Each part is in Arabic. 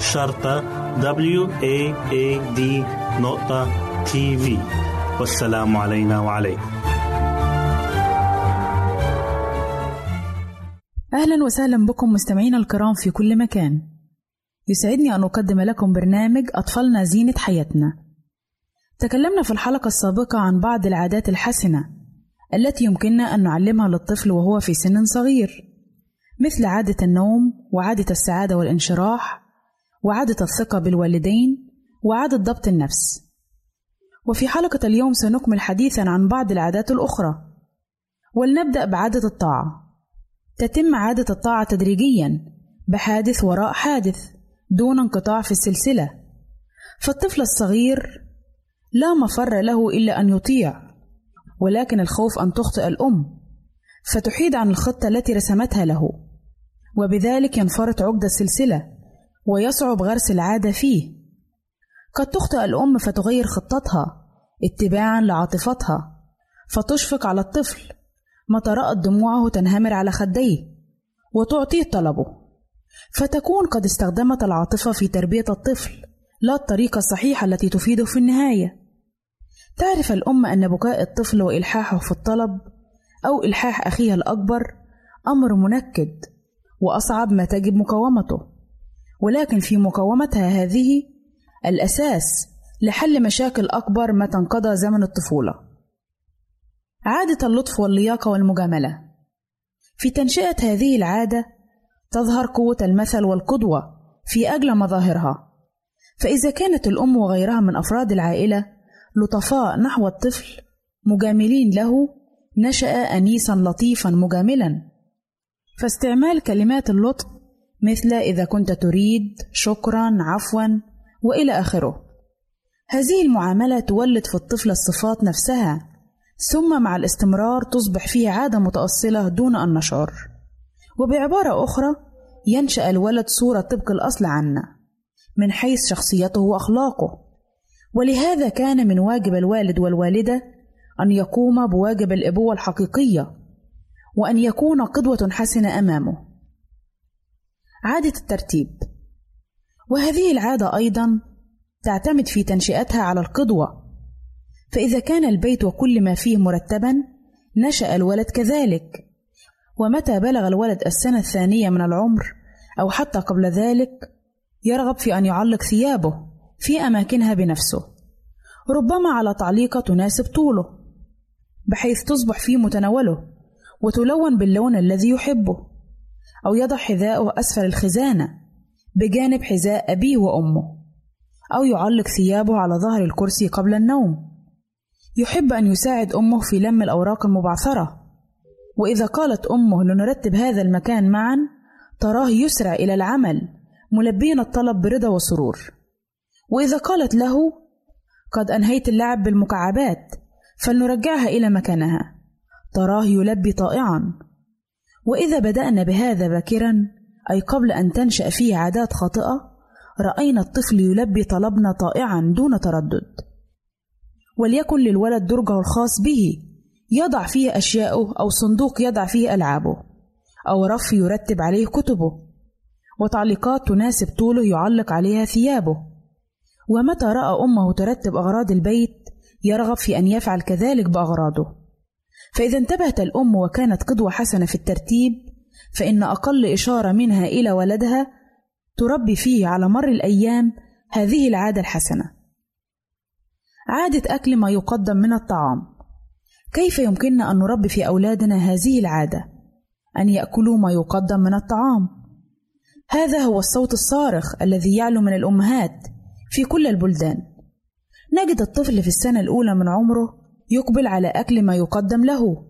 شرطة W A A D نقطة تي في والسلام علينا وعليكم. أهلا وسهلا بكم مستمعينا الكرام في كل مكان. يسعدني أن أقدم لكم برنامج أطفالنا زينة حياتنا. تكلمنا في الحلقة السابقة عن بعض العادات الحسنة التي يمكننا أن نعلمها للطفل وهو في سن صغير مثل عادة النوم وعادة السعادة والانشراح وعادة الثقة بالوالدين وعادة ضبط النفس. وفي حلقة اليوم سنكمل حديثا عن بعض العادات الأخرى. ولنبدأ بعادة الطاعة. تتم عادة الطاعة تدريجيا بحادث وراء حادث دون انقطاع في السلسلة. فالطفل الصغير لا مفر له إلا أن يطيع ولكن الخوف أن تخطئ الأم فتحيد عن الخطة التي رسمتها له. وبذلك ينفرط عقد السلسلة. ويصعب غرس العادة فيه. قد تخطئ الأم فتغير خطتها اتباعا لعاطفتها فتشفق على الطفل. متى رأت دموعه تنهمر على خديه وتعطيه طلبه. فتكون قد استخدمت العاطفة في تربية الطفل لا الطريقة الصحيحة التي تفيده في النهاية. تعرف الأم أن بكاء الطفل وإلحاحه في الطلب أو إلحاح أخيها الأكبر أمر منكد وأصعب ما تجب مقاومته. ولكن في مقاومتها هذه الأساس لحل مشاكل أكبر متى انقضى زمن الطفولة. عادة اللطف واللياقة والمجاملة. في تنشئة هذه العادة تظهر قوة المثل والقدوة في أجل مظاهرها. فإذا كانت الأم وغيرها من أفراد العائلة لطفاء نحو الطفل مجاملين له نشأ أنيسا لطيفا مجاملا. فاستعمال كلمات اللطف مثل إذا كنت تريد شكرا عفوا وإلى آخره. هذه المعاملة تولد في الطفل الصفات نفسها ثم مع الاستمرار تصبح فيه عادة متأصلة دون أن نشعر وبعبارة أخرى ينشأ الولد صورة طبق الأصل عنا من حيث شخصيته وأخلاقه. ولهذا كان من واجب الوالد والوالدة أن يقوم بواجب الأبوة الحقيقية وأن يكون قدوة حسنة أمامه. عادة الترتيب. وهذه العادة أيضا تعتمد في تنشئتها على القدوة. فإذا كان البيت وكل ما فيه مرتبا نشأ الولد كذلك. ومتى بلغ الولد السنة الثانية من العمر أو حتى قبل ذلك يرغب في أن يعلق ثيابه في أماكنها بنفسه. ربما على تعليقة تناسب طوله بحيث تصبح في متناوله وتلون باللون الذي يحبه. أو يضع حذاءه أسفل الخزانة بجانب حذاء أبيه وأمه أو يعلق ثيابه على ظهر الكرسي قبل النوم. يحب أن يساعد أمه في لم الأوراق المبعثرة. وإذا قالت أمه لنرتب هذا المكان معا تراه يسرع إلى العمل ملبين الطلب برضا وسرور. وإذا قالت له قد أنهيت اللعب بالمكعبات فلنرجعها إلى مكانها. تراه يلبي طائعا. وإذا بدأنا بهذا باكرا أي قبل أن تنشأ فيه عادات خاطئة رأينا الطفل يلبي طلبنا طائعا دون تردد. وليكن للولد درجه الخاص به يضع فيه أشياءه أو صندوق يضع فيه ألعابه أو رف يرتب عليه كتبه. وتعليقات تناسب طوله يعلق عليها ثيابه. ومتى رأى أمه ترتب أغراض البيت يرغب في أن يفعل كذلك بأغراضه. فإذا انتبهت الأم وكانت قدوة حسنة في الترتيب فإن أقل إشارة منها إلى ولدها تربي فيه على مر الأيام هذه العادة الحسنة. عادة أكل ما يقدم من الطعام. كيف يمكننا أن نربي في أولادنا هذه العادة؟ أن يأكلوا ما يقدم من الطعام. هذا هو الصوت الصارخ الذي يعلو من الأمهات في كل البلدان. نجد الطفل في السنة الأولى من عمره يقبل على أكل ما يقدم له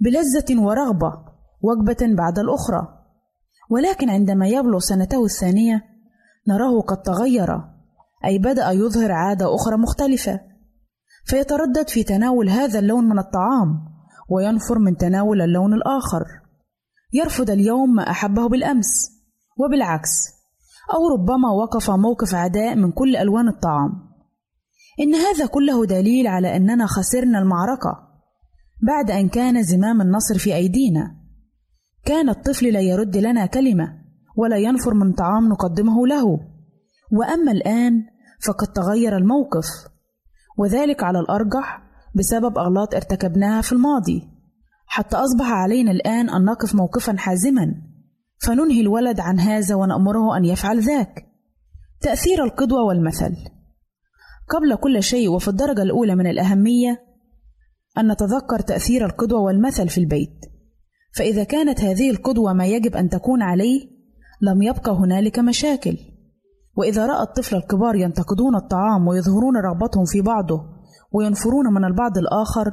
بلذة ورغبة وجبة بعد الأخرى. ولكن عندما يبلغ سنته الثانية نراه قد تغير أي بدأ يظهر عادة أخرى مختلفة. فيتردد في تناول هذا اللون من الطعام وينفر من تناول اللون الآخر. يرفض اليوم ما أحبه بالأمس وبالعكس أو ربما وقف موقف عداء من كل ألوان الطعام. إن هذا كله دليل على أننا خسرنا المعركة بعد أن كان زمام النصر في أيدينا. كان الطفل لا يرد لنا كلمة ولا ينفر من طعام نقدمه له. وأما الآن فقد تغير الموقف وذلك على الأرجح بسبب أغلاط ارتكبناها في الماضي. حتى أصبح علينا الآن أن نقف موقفا حازما فننهي الولد عن هذا ونأمره أن يفعل ذاك. تأثير القدوة والمثل. قبل كل شيء وفي الدرجة الأولى من الأهمية أن نتذكر تأثير القدوة والمثل في البيت. فإذا كانت هذه القدوة ما يجب أن تكون عليه لم يبقى هنالك مشاكل. وإذا رأى الطفل الكبار ينتقدون الطعام ويظهرون رغبتهم في بعضه وينفرون من البعض الآخر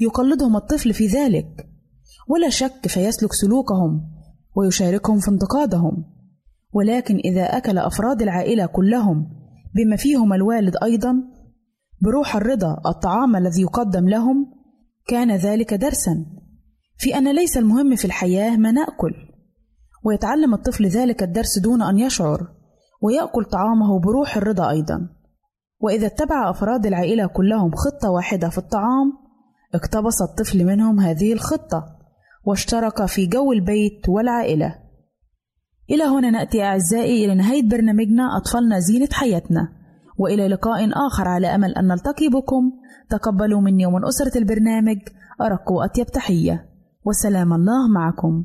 يقلدهم الطفل في ذلك. ولا شك فيسلك سلوكهم ويشاركهم في انتقادهم. ولكن إذا أكل أفراد العائلة كلهم بما فيهم الوالد أيضا بروح الرضا الطعام الذي يقدم لهم كان ذلك درسا. في أن ليس المهم في الحياة ما نأكل. ويتعلم الطفل ذلك الدرس دون أن يشعر ويأكل طعامه بروح الرضا أيضا. وإذا اتبع أفراد العائلة كلهم خطة واحدة في الطعام اقتبس الطفل منهم هذه الخطة واشترك في جو البيت والعائلة. إلى هنا نأتي أعزائي إلى نهاية برنامجنا أطفالنا زينة حياتنا وإلى لقاء آخر على أمل أن نلتقي بكم. تقبلوا مني ومن أسرة البرنامج أرق وأطيب تحية. وسلام الله معكم.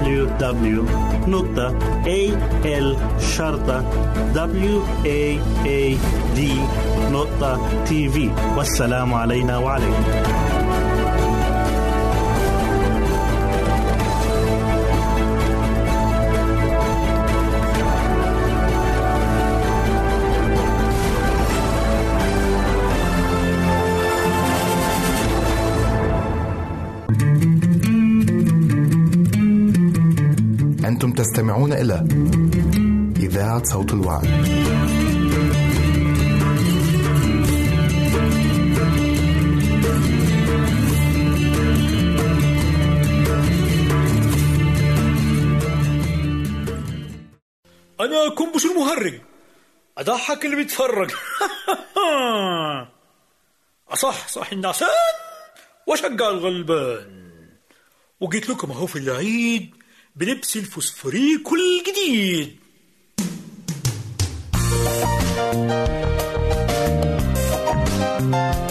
www.al-waad.tv والسلام علينا وعليكم أنتم تستمعون إلى إذاعة صوت الوعد. أنا كنبش المهرج. أضحك اللي بيتفرج. أصح صح النعسان وأشجع الغلبان. وجيت لكم أهو في العيد بلبس الفوسفوريكو الجديد أبدا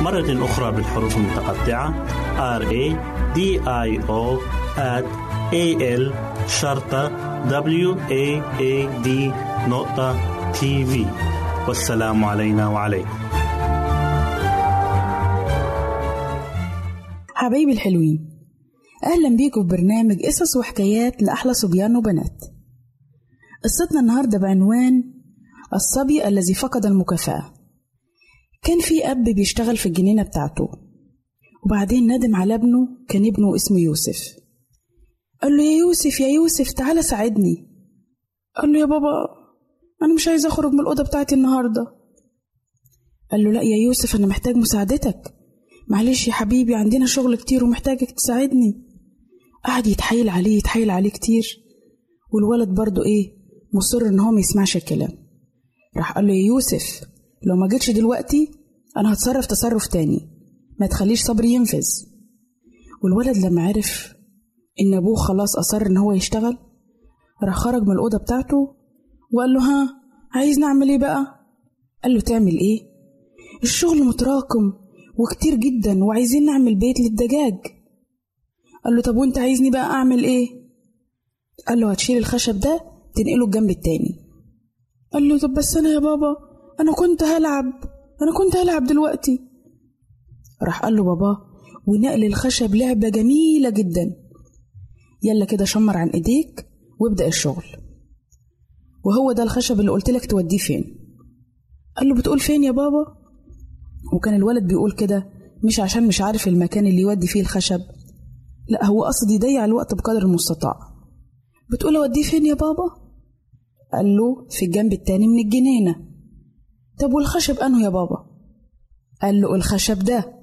مرة أخرى بالحروف المتقطعة. R A D I O A L شرطة W A A D نقطة تي في والسلام علينا وعليكم. حبايبي الحلوين أهلا بيكم في برنامج قصص وحكايات لأحلى صبيان وبنات. قصتنا النهاردة بعنوان الصبي الذي فقد المكافأة. كان في أب بيشتغل في الجنينة بتاعته. وبعدين ندم على ابنه كان ابنه اسمه يوسف. قال له يا يوسف يا يوسف تعالى ساعدني. قال له يا بابا أنا مش عايز أخرج من الأوضة بتاعتي النهاردة. قال له لا يا يوسف أنا محتاج مساعدتك. معلش يا حبيبي عندنا شغل كتير ومحتاجك تساعدني. قعد يتحايل عليه يتحايل عليه كتير. والولد برضه إيه مصر إن هو ما يسمعش الكلام. راح قال له يا يوسف لو ما جيتش دلوقتي أنا هتصرف تصرف تاني. ما تخليش صبري ينفذ. والولد لما عرف إن أبوه خلاص أصر إن هو يشتغل راح خرج من الأوضة بتاعته وقال له ها عايز نعمل إيه بقى؟ قال له تعمل إيه؟ الشغل متراكم وكتير جدا وعايزين نعمل بيت للدجاج. قال له طب وأنت عايزني بقى أعمل إيه؟ قال له هتشيل الخشب ده تنقله الجنب التاني. قال له طب بس أنا يا بابا أنا كنت هلعب. أنا كنت هلعب دلوقتي. راح قال له بابا ونقل الخشب لعبة جميلة جدا. يلا كده شمر عن إيديك وابدأ الشغل. وهو ده الخشب اللي قلت لك توديه فين. قال له بتقول فين يا بابا؟ وكان الولد بيقول كده مش عشان مش عارف المكان اللي يودي فيه الخشب. لا هو قصد يضيع الوقت بقدر المستطاع. بتقول أوديه فين يا بابا؟ قال له في الجنب التاني من الجنينة. طب والخشب انه يا بابا؟ قال له الخشب ده.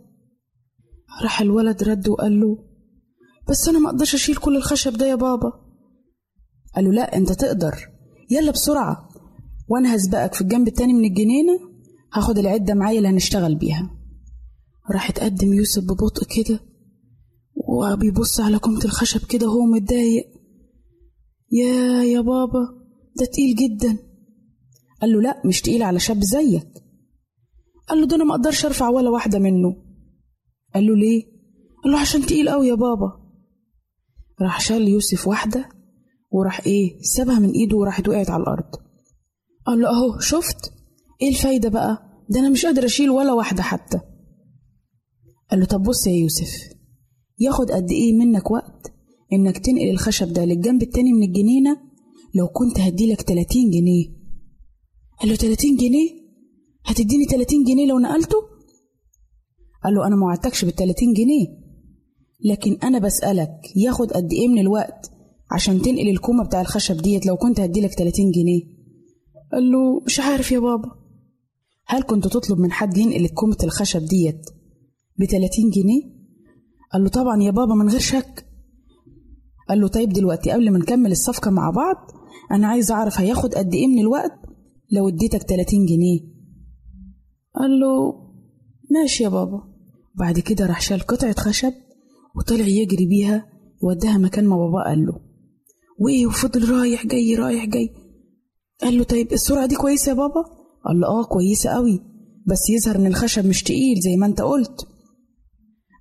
راح الولد رد وقال له بس أنا ما أقدرش أشيل كل الخشب ده يا بابا. قال له لا أنت تقدر. يلا بسرعة. وأنا هسبقك في الجنب التاني من الجنينة. هاخد العدة معايا اللي هنشتغل بيها. راح اتقدم يوسف ببطء كده وبيبص على كومة الخشب كده وهو متضايق. يا يا بابا ده تقيل جدا. قال له لا مش تقيل على شاب زيك. قال له ده أنا ما أقدرش أرفع ولا واحدة منه. قال له ليه؟ قال له عشان تقيل قوي يا بابا. راح شال يوسف واحدة وراح إيه سابها من إيده وراحت وقعت على الأرض. قال له أهو شفت؟ إيه الفايدة بقى؟ ده أنا مش قادر أشيل ولا واحدة حتى. قال له طب بص يا يوسف ياخد قد إيه منك وقت إنك تنقل الخشب ده للجنب التاني من الجنينة؟ لو كنت هديلك 30 جنيه قال له 30 جنيه؟ هتديني 30 جنيه لو نقلته؟ قال له أنا ما وعدتكش بال 30 جنيه. لكن أنا بسألك ياخد قد إيه من الوقت عشان تنقل الكومة بتاع الخشب ديت لو كنت هديلك 30 جنيه؟ قال له مش عارف يا بابا. هل كنت تطلب من حد ينقل كومة الخشب ديت ب 30 جنيه؟ قال له طبعا يا بابا من غير شك. قال له طيب دلوقتي قبل ما نكمل الصفقة مع بعض أنا عايز أعرف هياخد قد إيه من الوقت لو اديتك 30 جنيه. قال له ماشي يا بابا. بعد كده راح شال قطعة خشب وطلع يجري بيها يوديها مكان ما بابا قال له. وإيه وفضل رايح جاي رايح جاي. قال له طيب السرعة دي كويسة يا بابا؟ قال له آه كويسة قوي بس يظهر إن الخشب مش تقيل زي ما أنت قلت.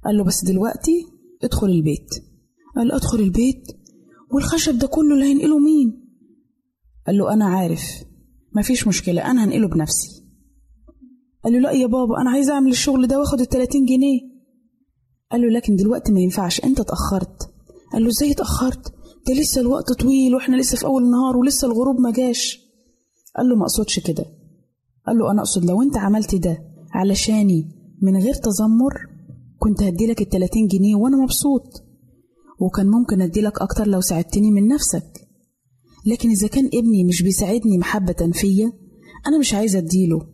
قال له بس دلوقتي ادخل البيت. قال له ادخل البيت. والخشب ده كله اللي هينقله مين؟ قال له أنا عارف. مفيش مشكلة أنا هنقله بنفسي. قال له لا يا بابا أنا عايز أعمل الشغل ده وآخد التلاتين جنيه. قال له لكن دلوقتي ما ينفعش أنت اتأخرت. قال له إزاي اتأخرت؟ ده لسه الوقت طويل وإحنا لسه في أول النهار ولسه الغروب ما جاش. قال له ما أقصدش كده. قال له أنا أقصد لو أنت عملت ده علشاني من غير تذمر كنت هديلك التلاتين جنيه وأنا مبسوط. وكان ممكن اديلك أكتر لو ساعدتني من نفسك. لكن إذا كان ابني مش بيساعدني محبة فيا أنا مش عايزة أديله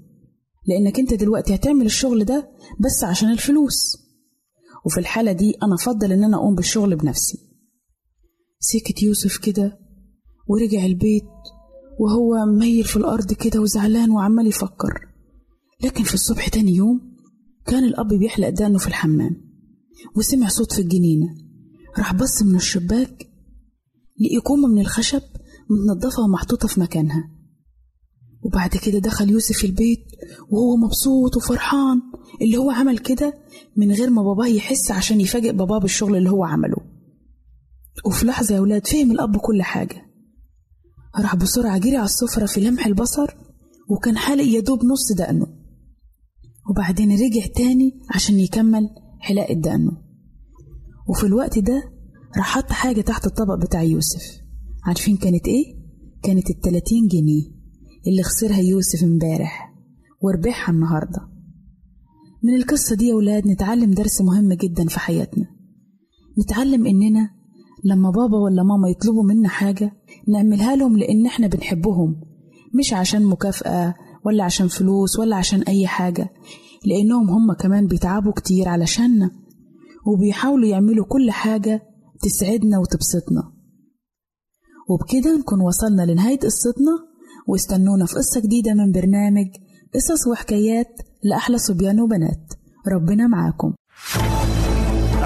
لأنك أنت دلوقتي هتعمل الشغل ده بس عشان الفلوس. وفي الحالة دي أنا أفضل إن أنا أقوم بالشغل بنفسي. سكت يوسف كده ورجع البيت وهو ميل في الأرض كده وزعلان وعمال يفكر. لكن في الصبح تاني يوم كان الأب بيحلق دقنه في الحمام وسمع صوت في الجنينة راح بص من الشباك لقي كومة من الخشب متنضفة ومحطوطة في مكانها. وبعد كده دخل يوسف البيت وهو مبسوط وفرحان اللي هو عمل كده من غير ما باباه يحس عشان يفاجئ باباه بالشغل اللي هو عمله. وفي لحظة يا ولاد فهم الأب كل حاجة. راح بسرعة جري على السفرة في لمح البصر وكان حالق يدوب نص دقنه. وبعدين رجع تاني عشان يكمل حلاقة دقنه وفي الوقت ده راح حط حاجة تحت الطبق بتاع يوسف. عارفين كانت إيه؟ كانت التلاتين جنيه اللي خسرها يوسف امبارح وربحها النهاردة. من القصة دي يا ولاد نتعلم درس مهم جدا في حياتنا. نتعلم إننا لما بابا ولا ماما يطلبوا منا حاجة نعملها لهم لأن إحنا بنحبهم مش عشان مكافأة ولا عشان فلوس ولا عشان أي حاجة لأنهم هم كمان بيتعبوا كتير علشاننا وبيحاولوا يعملوا كل حاجة تسعدنا وتبسطنا. وبكده نكون وصلنا لنهاية قصتنا. واستنونا في قصة جديدة من برنامج قصص وحكايات لأحلى صبيان وبنات. ربنا معاكم.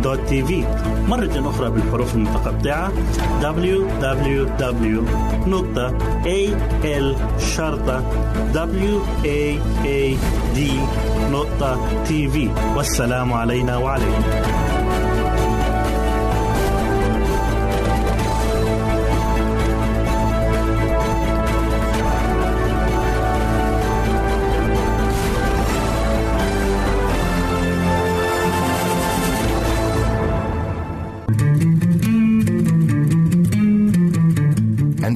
www.al-waad.tv مرة أخرى بالحروف المتقطعة. Www.al-waad.tv والسلام علينا وعليكم.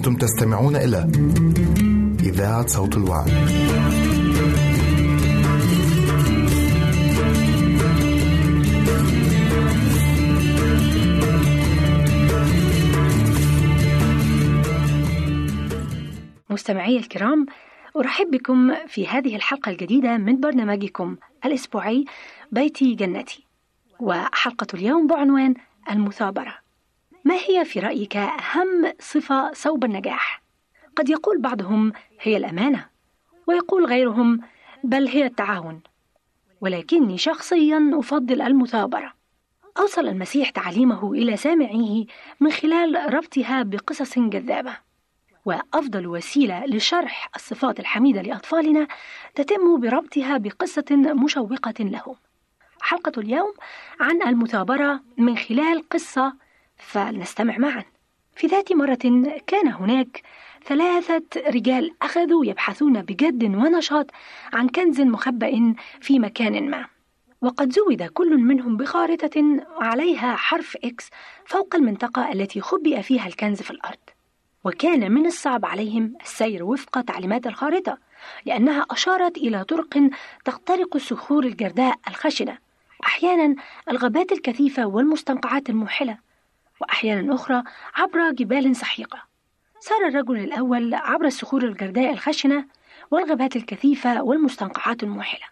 أنتم تستمعون إلى إذاعة صوت الوعد. مستمعي الكرام أرحب بكم في هذه الحلقة الجديدة من برنامجكم الأسبوعي بيتي جنتي. وحلقة اليوم بعنوان المثابرة. ما هي في رأيك أهم صفة صوب النجاح؟ قد يقول بعضهم هي الأمانة ويقول غيرهم بل هي التعاون ولكني شخصيا أفضل المثابرة أوصل المسيح تعليمه إلى سامعيه من خلال ربطها بقصص جذابة وأفضل وسيلة لشرح الصفات الحميدة لأطفالنا تتم بربطها بقصة مشوقة لهم. حلقة اليوم عن المثابرة من خلال قصة فلنستمع معا. في ذات مرة كان هناك ثلاثة رجال أخذوا يبحثون بجد ونشاط عن كنز مخبأ في مكان ما. وقد زود كل منهم بخارطة عليها حرف إكس فوق المنطقة التي خبئ فيها الكنز في الأرض. وكان من الصعب عليهم السير وفق تعليمات الخارطة لأنها أشارت إلى طرق تخترق الصخور الجرداء الخشنة أحيانا الغابات الكثيفة والمستنقعات الموحلة وأحيانا أخرى عبر جبال سحيقة. سار الرجل الأول عبر الصخور الجرداء الخشنة والغابات الكثيفة والمستنقعات الموحلة.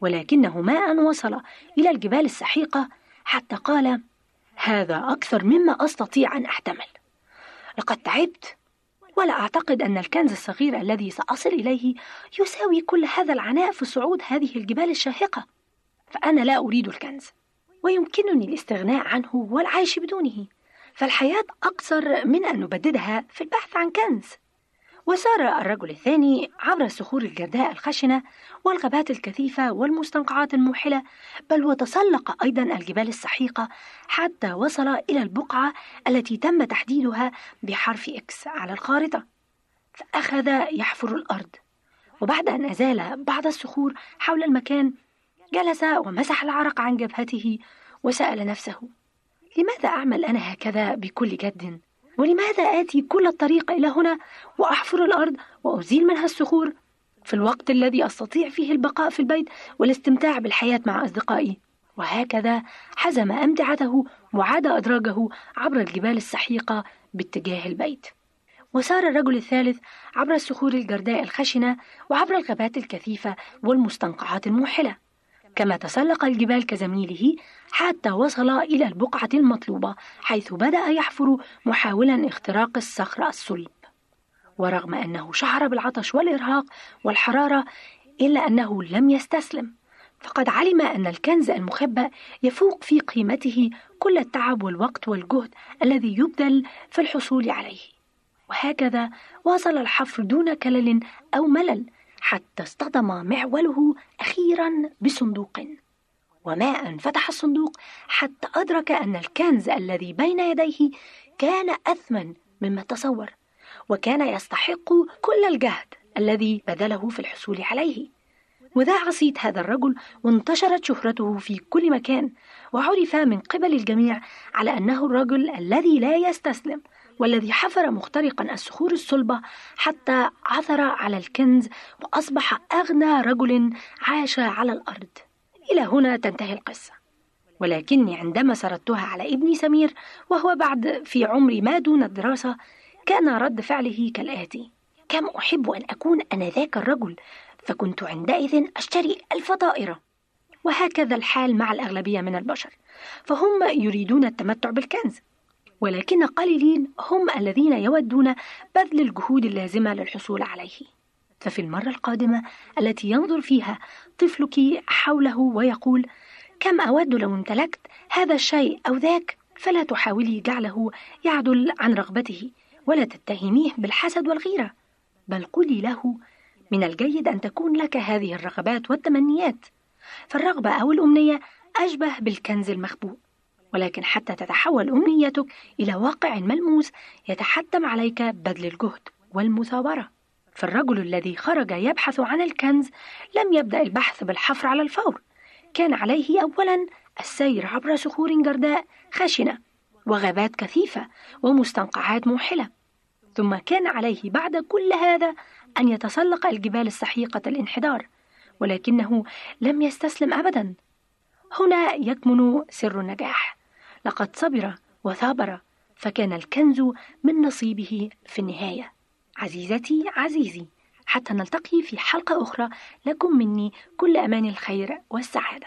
ولكنه ما أن وصل إلى الجبال السحيقة حتى قال هذا أكثر مما أستطيع أن أحتمل. لقد تعبت ولا أعتقد أن الكنز الصغير الذي سأصل إليه يساوي كل هذا العناء في صعود هذه الجبال الشاهقة. فأنا لا أريد الكنز ويمكنني الاستغناء عنه والعيش بدونه. فالحياة أقصر من أن نبددها في البحث عن كنز. وسار الرجل الثاني عبر الصخور الجرداء الخشنة والغابات الكثيفة والمستنقعات الموحلة بل وتسلق أيضا الجبال السحيقة حتى وصل إلى البقعة التي تم تحديدها بحرف إكس على الخارطة. فأخذ يحفر الأرض. وبعد أن أزال بعض الصخور حول المكان جلس ومسح العرق عن جبهته وسأل نفسه لماذا أعمل أنا هكذا بكل جد؟ ولماذا آتي كل الطريق إلى هنا وأحفر الأرض وأزيل منها الصخور في الوقت الذي أستطيع فيه البقاء في البيت والاستمتاع بالحياة مع أصدقائي؟ وهكذا حزم أمتعته وعاد أدراجه عبر الجبال السحيقة باتجاه البيت. وسار الرجل الثالث عبر الصخور الجرداء الخشنة وعبر الغابات الكثيفة والمستنقعات الموحلة. كما تسلق الجبال كزميله حتى وصل إلى البقعة المطلوبة حيث بدأ يحفر محاولا اختراق الصخر الصلب ورغم أنه شعر بالعطش والإرهاق والحرارة إلا أنه لم يستسلم فقد علم أن الكنز المخبأ يفوق في قيمته كل التعب والوقت والجهد الذي يبذل في الحصول عليه. وهكذا واصل الحفر دون كلل أو ملل حتى اصطدم معوله أخيرا بصندوق. وما أن فتح الصندوق حتى أدرك أن الكنز الذي بين يديه كان أثمن مما تصور وكان يستحق كل الجهد الذي بذله في الحصول عليه. وذاع صيت هذا الرجل وانتشرت شهرته في كل مكان وعرف من قبل الجميع على أنه الرجل الذي لا يستسلم والذي حفر مخترقا الصخور الصلبة حتى عثر على الكنز وأصبح أغنى رجل عاش على الأرض. إلى هنا تنتهي القصة. ولكني عندما سردتها على ابني سمير وهو بعد في عمر ما دون الدراسة كان رد فعله كالآتي. كم أحب أن أكون أنا ذاك الرجل فكنت عندئذ أشتري ألف طائرة وهكذا الحال مع الأغلبية من البشر. فهم يريدون التمتع بالكنز. ولكن قليلين هم الذين يودون بذل الجهود اللازمة للحصول عليه. ففي المرة القادمة التي ينظر فيها طفلك حوله ويقول كم أود لو امتلكت هذا الشيء أو ذاك فلا تحاولي جعله يعدل عن رغبته ولا تتهميه بالحسد والغيرة بل قولي له من الجيد أن تكون لك هذه الرغبات والتمنيات فالرغبة أو الأمنية أشبه بالكنز المخبوء. ولكن حتى تتحول أمنيتك إلى واقع ملموس يتحتم عليك بذل الجهد والمثابرة. فالرجل الذي خرج يبحث عن الكنز لم يبدأ البحث بالحفر على الفور. كان عليه أولا السير عبر صخور جرداء خشنة وغابات كثيفة ومستنقعات موحلة. ثم كان عليه بعد كل هذا أن يتسلق الجبال السحيقة الانحدار ولكنه لم يستسلم أبدا. هنا يكمن سر النجاح. لقد صبر وثابر فكان الكنز من نصيبه في النهاية. عزيزتي عزيزي حتى نلتقي في حلقة أخرى. لكم مني كل أمان الخير والسعادة.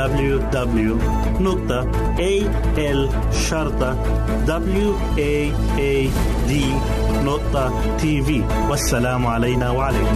www.al-waad.tv والسلام علينا وعليكم.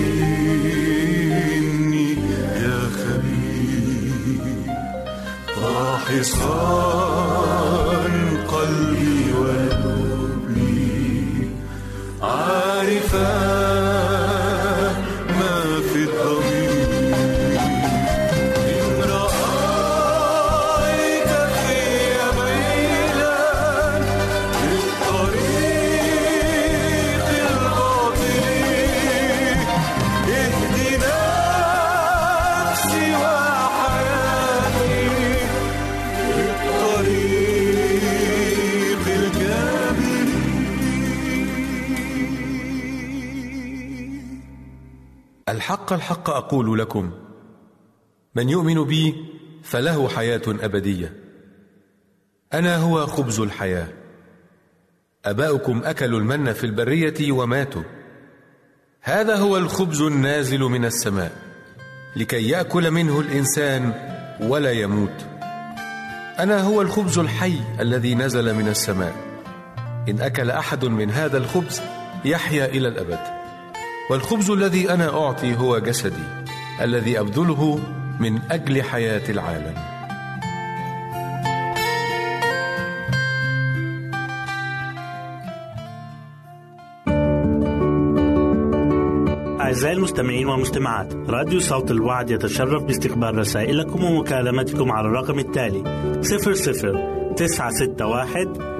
وامتحني يا خبير فاحصا قلبي أقول لكم من يؤمن بي فله حياة أبدية. أنا هو خبز الحياة. أباؤكم أكلوا المن في البرية وماتوا. هذا هو الخبز النازل من السماء لكي يأكل منه الإنسان ولا يموت. أنا هو الخبز الحي الذي نزل من السماء. إن أكل أحد من هذا الخبز يحيا إلى الأبد. والخبز الذي أنا أعطي هو جسدي الذي أبذله من أجل حياة العالم. أعزائي المستمعين والمستمعات راديو صوت الوعد يتشرف باستقبال رسائلكم ومكالمتكم على الرقم التالي 00 961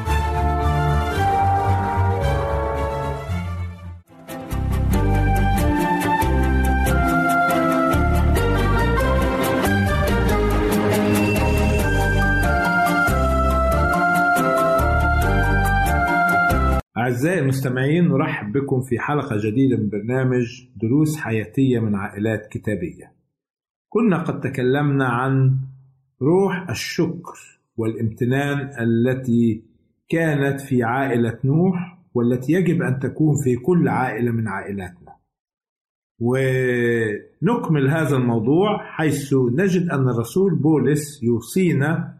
المستمعين نرحب بكم في حلقة جديدة من برنامج دروس حياتية من عائلات كتابية. كنا قد تكلمنا عن روح الشكر والامتنان التي كانت في عائلة نوح والتي يجب أن تكون في كل عائلة من عائلاتنا. ونكمل هذا الموضوع حيث نجد أن الرسول بولس يوصينا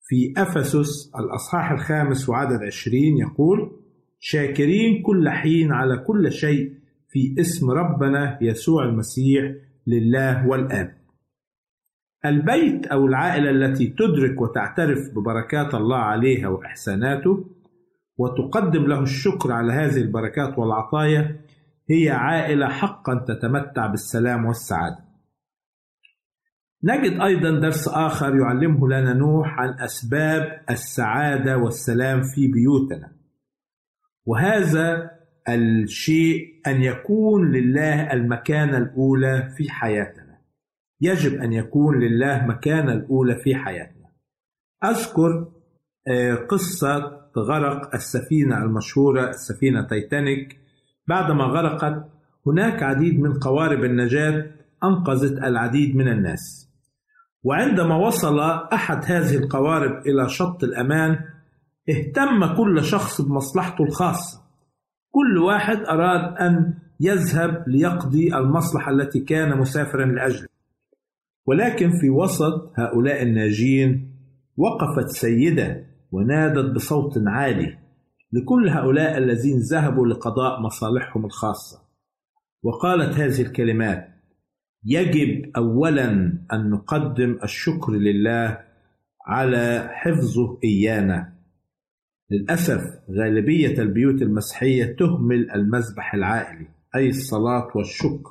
في أفسس الأصحاح الخامس وعدد عشرين يقول شاكرين كل حين على كل شيء في اسم ربنا يسوع المسيح لله والآب البيت أو العائلة التي تدرك وتعترف ببركات الله عليها وإحساناته وتقدم له الشكر على هذه البركات والعطايا هي عائلة حقا تتمتع بالسلام والسعادة. نجد أيضا درس آخر يعلمه لنا نوح عن أسباب السعادة والسلام في بيوتنا. وهذا الشيء أن يكون لله المكانة الأولى في حياتنا. يجب أن يكون لله مكانة الأولى في حياتنا. أذكر قصة غرق السفينة المشهورة السفينة تايتانيك بعدما غرقت هناك عديد من قوارب النجاة أنقذت العديد من الناس وعندما وصل أحد هذه القوارب إلى شط الأمان اهتم كل شخص بمصلحته الخاصة. كل واحد أراد أن يذهب ليقضي المصلحة التي كان مسافرا لأجلها ولكن في وسط هؤلاء الناجين وقفت سيدة ونادت بصوت عالي لكل هؤلاء الذين ذهبوا لقضاء مصالحهم الخاصة. وقالت هذه الكلمات يجب أولا أن نقدم الشكر لله على حفظه إيانا للأسف غالبية البيوت المسيحية تهمل المذبح العائلي أي الصلاة والشكر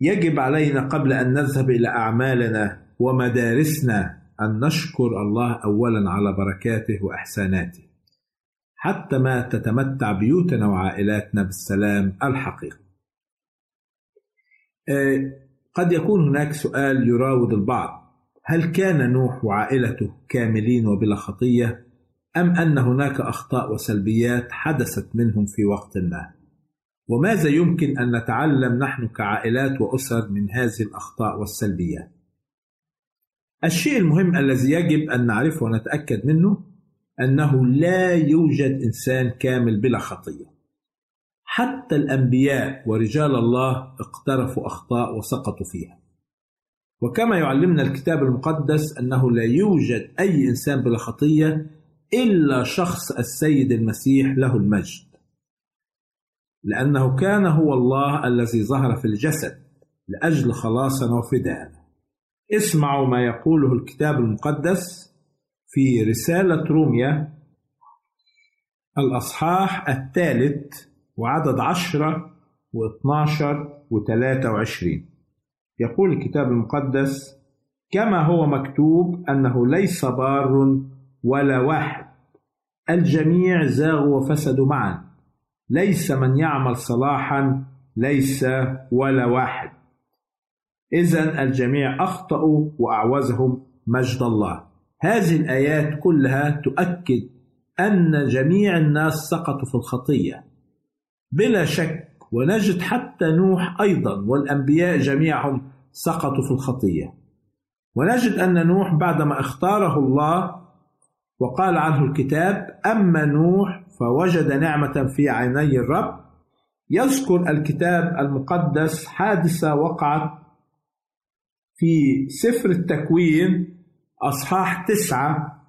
يجب علينا قبل أن نذهب إلى أعمالنا ومدارسنا أن نشكر الله أولا على بركاته وإحساناته حتى ما تتمتع بيوتنا وعائلاتنا بالسلام الحقيقي. قد يكون هناك سؤال يراود البعض: هل كان نوح وعائلته كاملين وبلا خطية؟ أم أن هناك أخطاء وسلبيات حدثت منهم في وقت ما؟ وماذا يمكن أن نتعلم نحن كعائلات وأسر من هذه الأخطاء والسلبيات؟ الشيء المهم الذي يجب أن نعرفه ونتأكد منه أنه لا يوجد إنسان كامل بلا خطية. حتى الأنبياء ورجال الله اقترفوا أخطاء وسقطوا فيها. وكما يعلمنا الكتاب المقدس أنه لا يوجد أي إنسان بلا خطية إلا شخص السيد المسيح له المجد. لأنه كان هو الله الذي ظهر في الجسد لأجل خلاصنا وفداءنا. اسمعوا ما يقوله الكتاب المقدس في رسالة روميا الأصحاح الثالث وعدد عشرة واثناشر وثلاثة وعشرين يقول الكتاب المقدس كما هو مكتوب أنه ليس بار ولا واحد. الجميع زاغوا وفسدوا معا. ليس من يعمل صلاحا ليس ولا واحد. إذا الجميع أخطأوا وأعوزهم مجد الله. هذه الآيات كلها تؤكد أن جميع الناس سقطوا في الخطية. بلا شك ونجد حتى نوح أيضا والأنبياء جميعهم سقطوا في الخطية. ونجد أن نوح بعدما اختاره الله وقال عنه الكتاب أما نوح فوجد نعمة في عيني الرب يذكر الكتاب المقدس حادثة وقعت في سفر التكوين أصحاح تسعة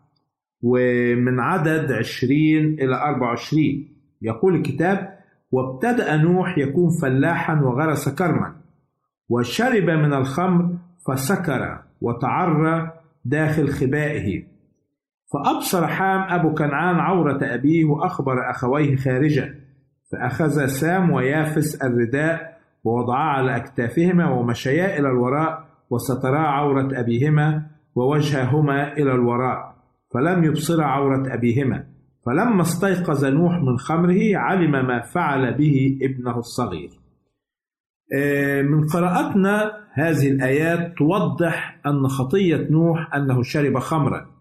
ومن عدد عشرين إلى أربع وعشرين. يقول الكتاب وابتدأ نوح يكون فلاحا وغرس كرما وشرب من الخمر فسكر وتعرى داخل خبائه. فأبصر حام أبو كنعان عورة أبيه وأخبر أخويه خارجا فأخذ سام ويافس الرداء ووضعا على أكتافهما ومشيا إلى الوراء وسترا عورة أبيهما ووجههما إلى الوراء فلم يبصرا عورة أبيهما فلما استيقظ نوح من خمره علم ما فعل به ابنه الصغير. من قراءتنا هذه الآيات توضح أن خطية نوح أنه شرب خمرا.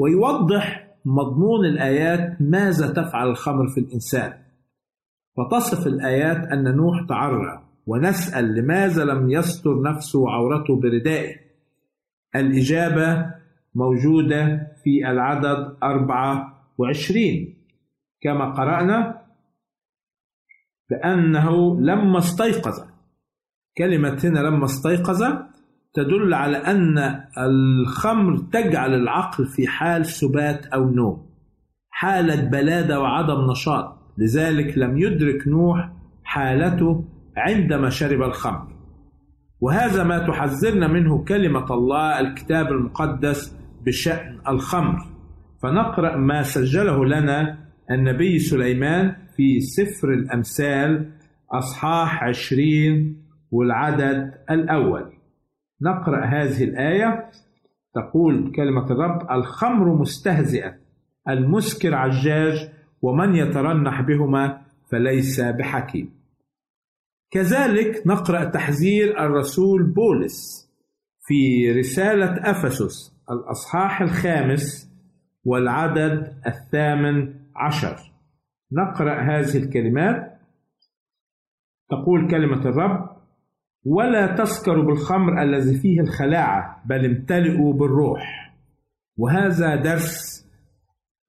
ويوضح مضمون الآيات ماذا تفعل الخمر في الإنسان. فتصف الآيات أن نوح تعرى ونسأل لماذا لم يستر نفسه وعورته بردائه. الإجابة موجودة في العدد 24 كما قرأنا بأنه لما استيقظ. كلمة هنا لما استيقظ تدل على أن الخمر تجعل العقل في حال سبات أو نوم حالة بلادة وعدم نشاط. لذلك لم يدرك نوح حالته عندما شرب الخمر. وهذا ما تحذرنا منه كلمة الله الكتاب المقدس بشأن الخمر. فنقرأ ما سجله لنا النبي سليمان في سفر الأمثال أصحاح عشرين والعدد الأول. نقرأ هذه الآية. تقول كلمة الرب الخمر مستهزئة المسكر عجاج ومن يترنح بهما فليس بحكيم. كذلك نقرأ تحذير الرسول بولس في رسالة أفسس الأصحاح الخامس والعدد الثامن عشر. نقرأ هذه الكلمات. تقول كلمة الرب ولا تسكروا بالخمر الذي فيه الخلاعة بل امتلئوا بالروح. وهذا درس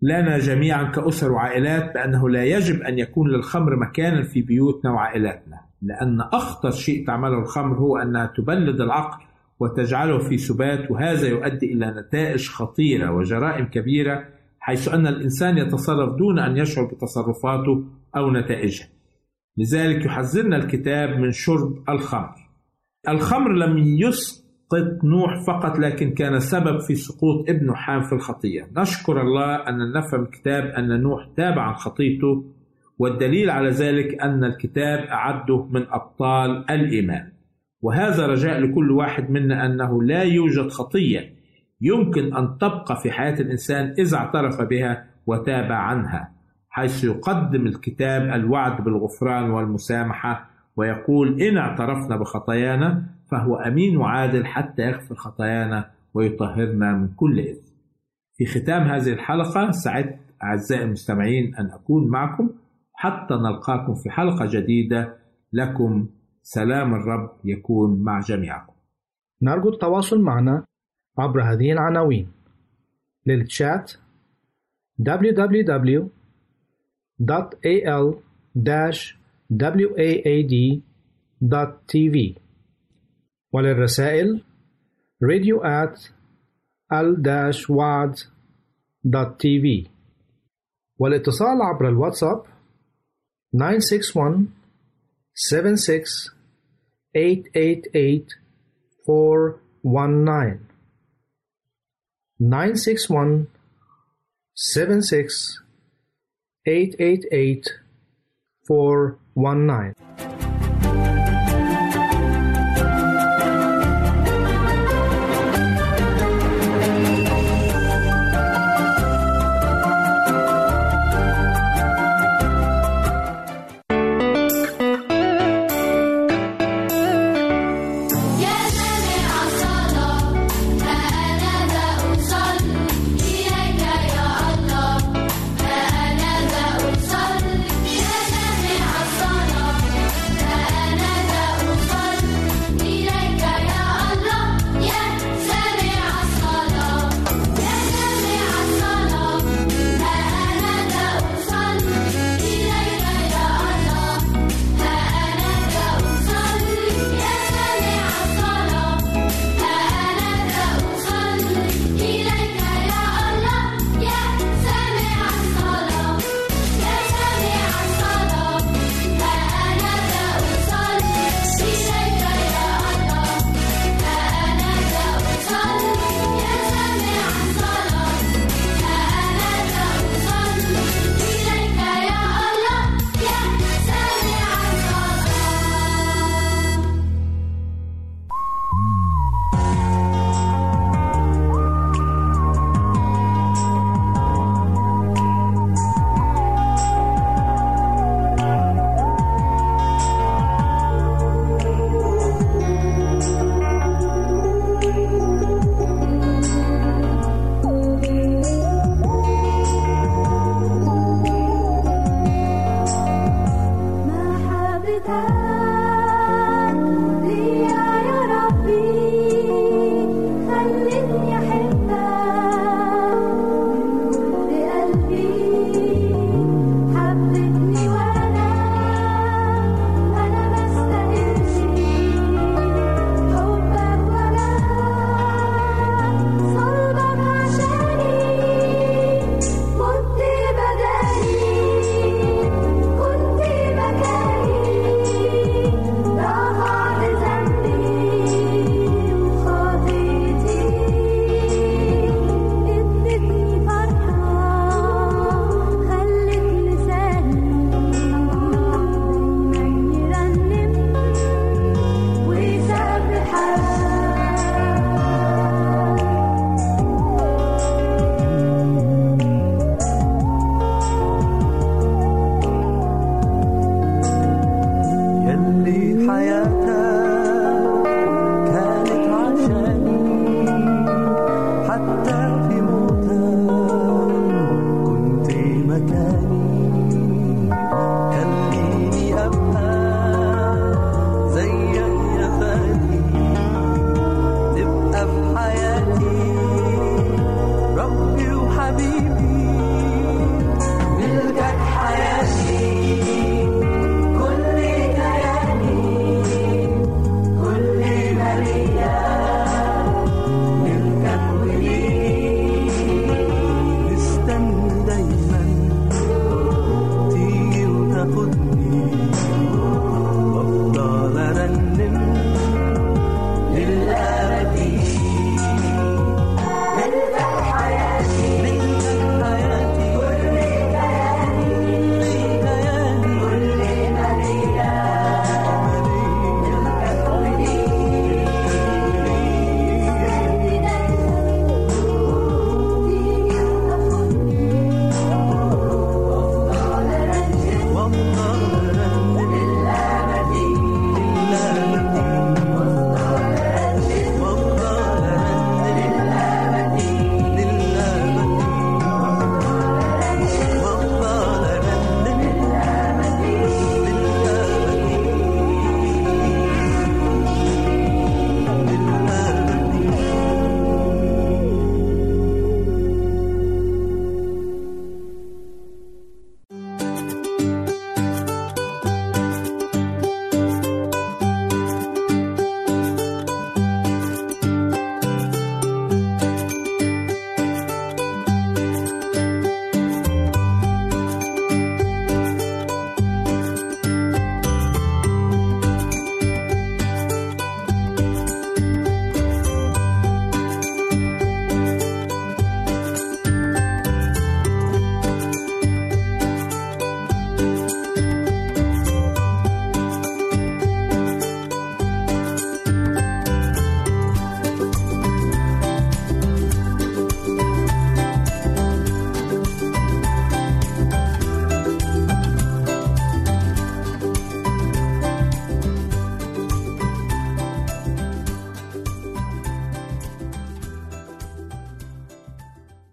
لنا جميعا كأسر وعائلات بأنه لا يجب أن يكون للخمر مكانا في بيوتنا وعائلاتنا لأن أخطر شيء تعمله الخمر هو أنها تبلد العقل وتجعله في سبات وهذا يؤدي إلى نتائج خطيرة وجرائم كبيرة حيث أن الإنسان يتصرف دون أن يشعر بتصرفاته أو نتائجها لذلك يحذرنا الكتاب من شرب الخمر. الخمر لم يسقط نوح فقط لكن كان سبب في سقوط ابنه حام في الخطية نشكر الله أن نفهم الكتاب أن نوح تاب عن خطيته والدليل على ذلك أن الكتاب أعده من أبطال الإيمان. وهذا رجاء لكل واحد منا أنه لا يوجد خطية يمكن أن تبقى في حياة الإنسان إذا اعترف بها وتاب عنها حيث يقدم الكتاب الوعد بالغفران والمسامحة ويقول إن اعترفنا بخطايانا فهو أمين وعادل حتى يغفر خطايانا ويطهرنا من كل إثم في ختام هذه الحلقة سعدت أعزائي المستمعين أن أكون معكم حتى نلقاكم في حلقة جديدة. لكم سلام الرب يكون مع جميعكم. نرجو التواصل معنا عبر هذه العناوين. للتشات www.al-waad.tv وللرسائل radio at al-waad.tv والاتصال عبر الواتساب 961 76 888 419 961 76 888 419